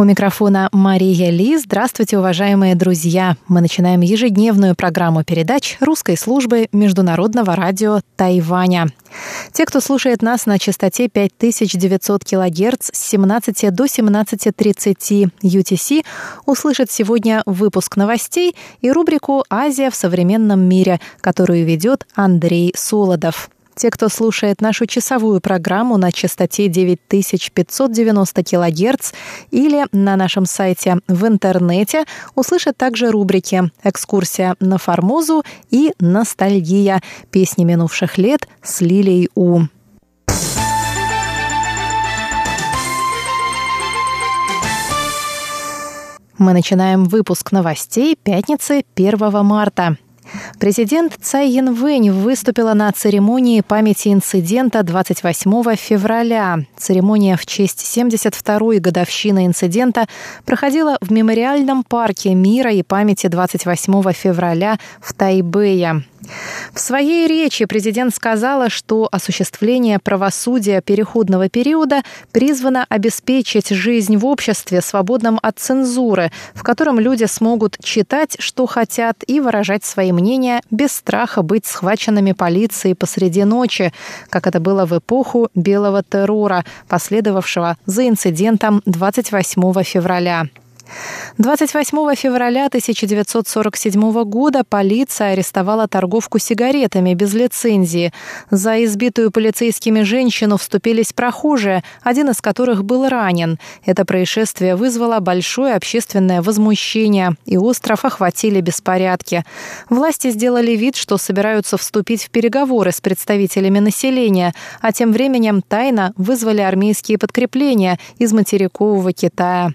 У микрофона Мария Ли. Здравствуйте, уважаемые друзья! Мы начинаем ежедневную программу передач русской службы Международного радио Тайваня. Те, кто слушает нас на частоте 5900 кГц с 17 до 17.30 UTC, услышат сегодня выпуск новостей и рубрику «Азия в современном мире», которую ведет Андрей Солодов. Те, кто слушает нашу часовую программу на частоте 9590 кГц или на нашем сайте в интернете, услышат также рубрики «Экскурсия на Формозу» и «Ностальгия. Песни минувших лет с Лилией У». Мы начинаем выпуск новостей пятницы 1 марта. Президент Цай Янвэнь выступила на церемонии памяти инцидента 28 февраля. Церемония в честь 72-й годовщины инцидента проходила в мемориальном парке мира и памяти 28 февраля в Тайбэе. В своей речи президент сказала, что осуществление правосудия переходного периода призвано обеспечить жизнь в обществе, свободном от цензуры, в котором люди смогут читать, что хотят, и выражать свои мнения без страха быть схваченными полицией посреди ночи, как это было в эпоху белого террора, последовавшего за инцидентом 28 февраля. 28 февраля 1947 года полиция арестовала торговку сигаретами без лицензии. За избитую полицейскими женщину вступились прохожие, один из которых был ранен. Это происшествие вызвало большое общественное возмущение, и остров охватили беспорядки. Власти сделали вид, что собираются вступить в переговоры с представителями населения, а тем временем тайно вызвали армейские подкрепления из материкового Китая.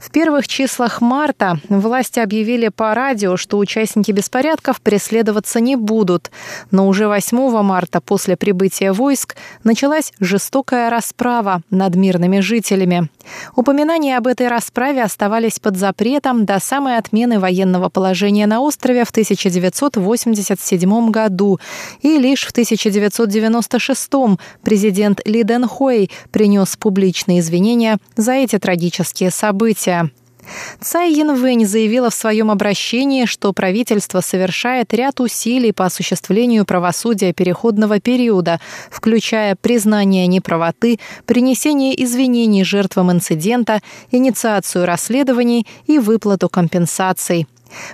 В первых числах марта власти объявили по радио, что участники беспорядков преследоваться не будут. Но уже 8 марта после прибытия войск началась жестокая расправа над мирными жителями. Упоминания об этой расправе оставались под запретом до самой отмены военного положения на острове в 1987 году. И лишь в 1996 президент Ли Дэн Хуэй принес публичные извинения за эти трагические события события. Цай Янвэнь заявила в своем обращении, что правительство совершает ряд усилий по осуществлению правосудия переходного периода, включая признание неправоты, принесение извинений жертвам инцидента, инициацию расследований и выплату компенсаций.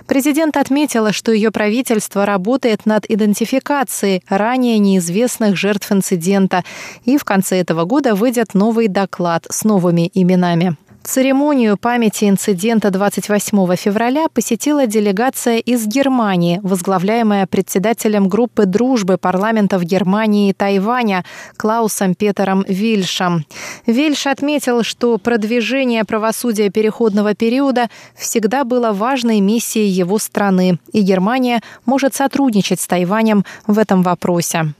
Президент отметила, что ее правительство работает над идентификацией ранее неизвестных жертв инцидента, и в конце этого года выйдет новый доклад с новыми именами. Церемонию памяти инцидента 28 февраля посетила делегация из Германии, возглавляемая председателем группы дружбы парламентов Германии и Тайваня Клаусом Петером Вильшем. Вильш отметил, что продвижение правосудия переходного периода всегда было важной миссией его страны, и Германия может сотрудничать с Тайванем в этом вопросе.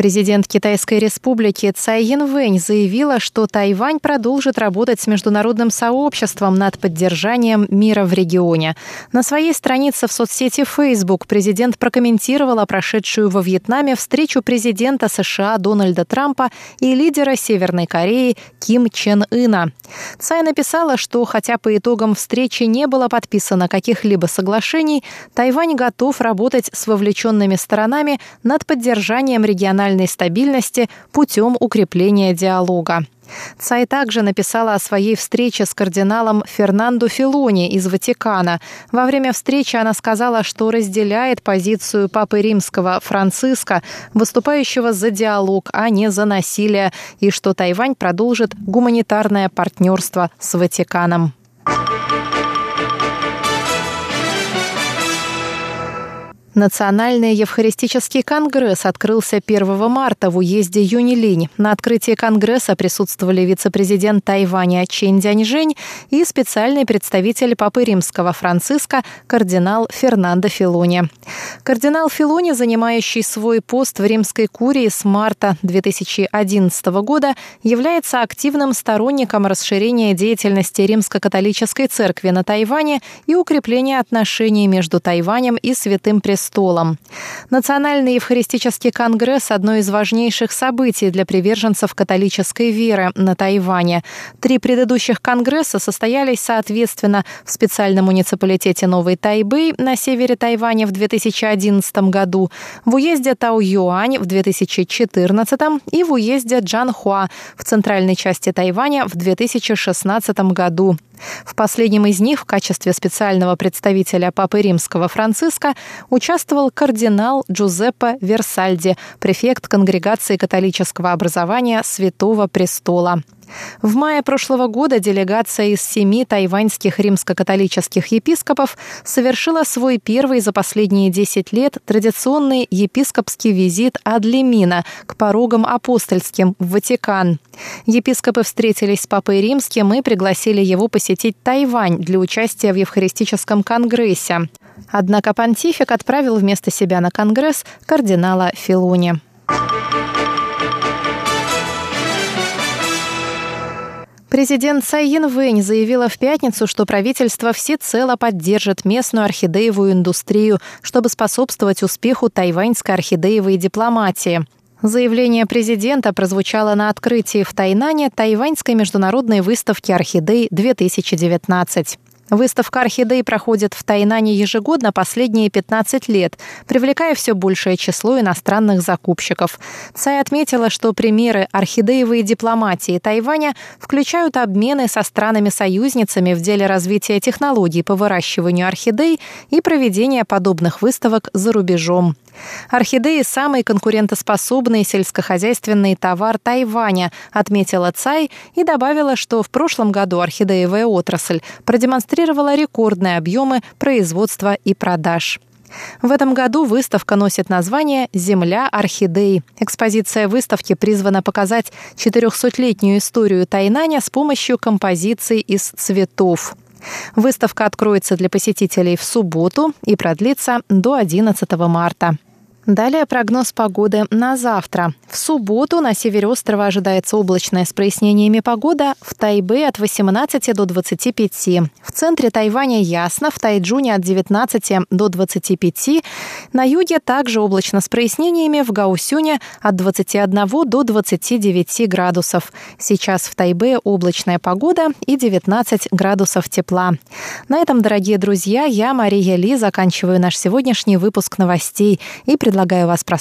Президент Китайской республики Цай Янвэнь заявила, что Тайвань продолжит работать с международным сообществом над поддержанием мира в регионе. На своей странице в соцсети Facebook президент прокомментировала прошедшую во Вьетнаме встречу президента США Дональда Трампа и лидера Северной Кореи Ким Чен Ына. Цай написала, что хотя по итогам встречи не было подписано каких-либо соглашений, Тайвань готов работать с вовлеченными сторонами над поддержанием региональной региональной стабильности путем укрепления диалога. Цай также написала о своей встрече с кардиналом Фернандо Филони из Ватикана. Во время встречи она сказала, что разделяет позицию Папы Римского Франциска, выступающего за диалог, а не за насилие, и что Тайвань продолжит гуманитарное партнерство с Ватиканом. Национальный Евхаристический конгресс открылся 1 марта в уезде Юнилинь. На открытии конгресса присутствовали вице-президент Тайваня Чен Дяньжэнь и специальный представитель Папы Римского Франциска кардинал Фернандо Филуни. Кардинал Филуни, занимающий свой пост в римской курии с марта 2011 года, является активным сторонником расширения деятельности Римско-католической церкви на Тайване и укрепления отношений между Тайванем и Святым Престолом престолом. Национальный Евхаристический конгресс – одно из важнейших событий для приверженцев католической веры на Тайване. Три предыдущих конгресса состоялись, соответственно, в специальном муниципалитете Новый Тайбэй на севере Тайваня в 2011 году, в уезде Тау-Юань в 2014 и в уезде Джанхуа в центральной части Тайваня в 2016 году. В последнем из них в качестве специального представителя Папы Римского Франциска участвовал кардинал Джузеппе Версальди, префект Конгрегации католического образования Святого Престола. В мае прошлого года делегация из семи тайваньских римско-католических епископов совершила свой первый за последние 10 лет традиционный епископский визит Адлемина к порогам апостольским в Ватикан. Епископы встретились с Папой Римским и пригласили его посетить Тайвань для участия в Евхаристическом конгрессе. Однако понтифик отправил вместо себя на конгресс кардинала Филуни. Президент Цай Янвэнь заявила в пятницу, что правительство всецело поддержит местную орхидеевую индустрию, чтобы способствовать успеху тайваньской орхидеевой дипломатии. Заявление президента прозвучало на открытии в Тайнане Тайваньской международной выставки орхидей 2019. Выставка орхидей проходит в Тайнане ежегодно последние 15 лет, привлекая все большее число иностранных закупщиков. Цай отметила, что примеры орхидеевой дипломатии Тайваня включают обмены со странами-союзницами в деле развития технологий по выращиванию орхидей и проведения подобных выставок за рубежом. Орхидеи – самый конкурентоспособный сельскохозяйственный товар Тайваня, отметила Цай и добавила, что в прошлом году орхидеевая отрасль продемонстрировала рекордные объемы производства и продаж. В этом году выставка носит название «Земля орхидей». Экспозиция выставки призвана показать 400-летнюю историю Тайнаня с помощью композиций из цветов. Выставка откроется для посетителей в субботу и продлится до 11 марта. Далее прогноз погоды на завтра. В субботу на севере острова ожидается облачная с прояснениями погода, в Тайбе от 18 до 25. В центре Тайваня ясно, в Тайджуне от 19 до 25. На юге также облачно с прояснениями, в Гаусюне от 21 до 29 градусов. Сейчас в Тайбе облачная погода и 19 градусов тепла. На этом, дорогие друзья, я, Мария Ли, заканчиваю наш сегодняшний выпуск новостей и предлагаю вас прослушать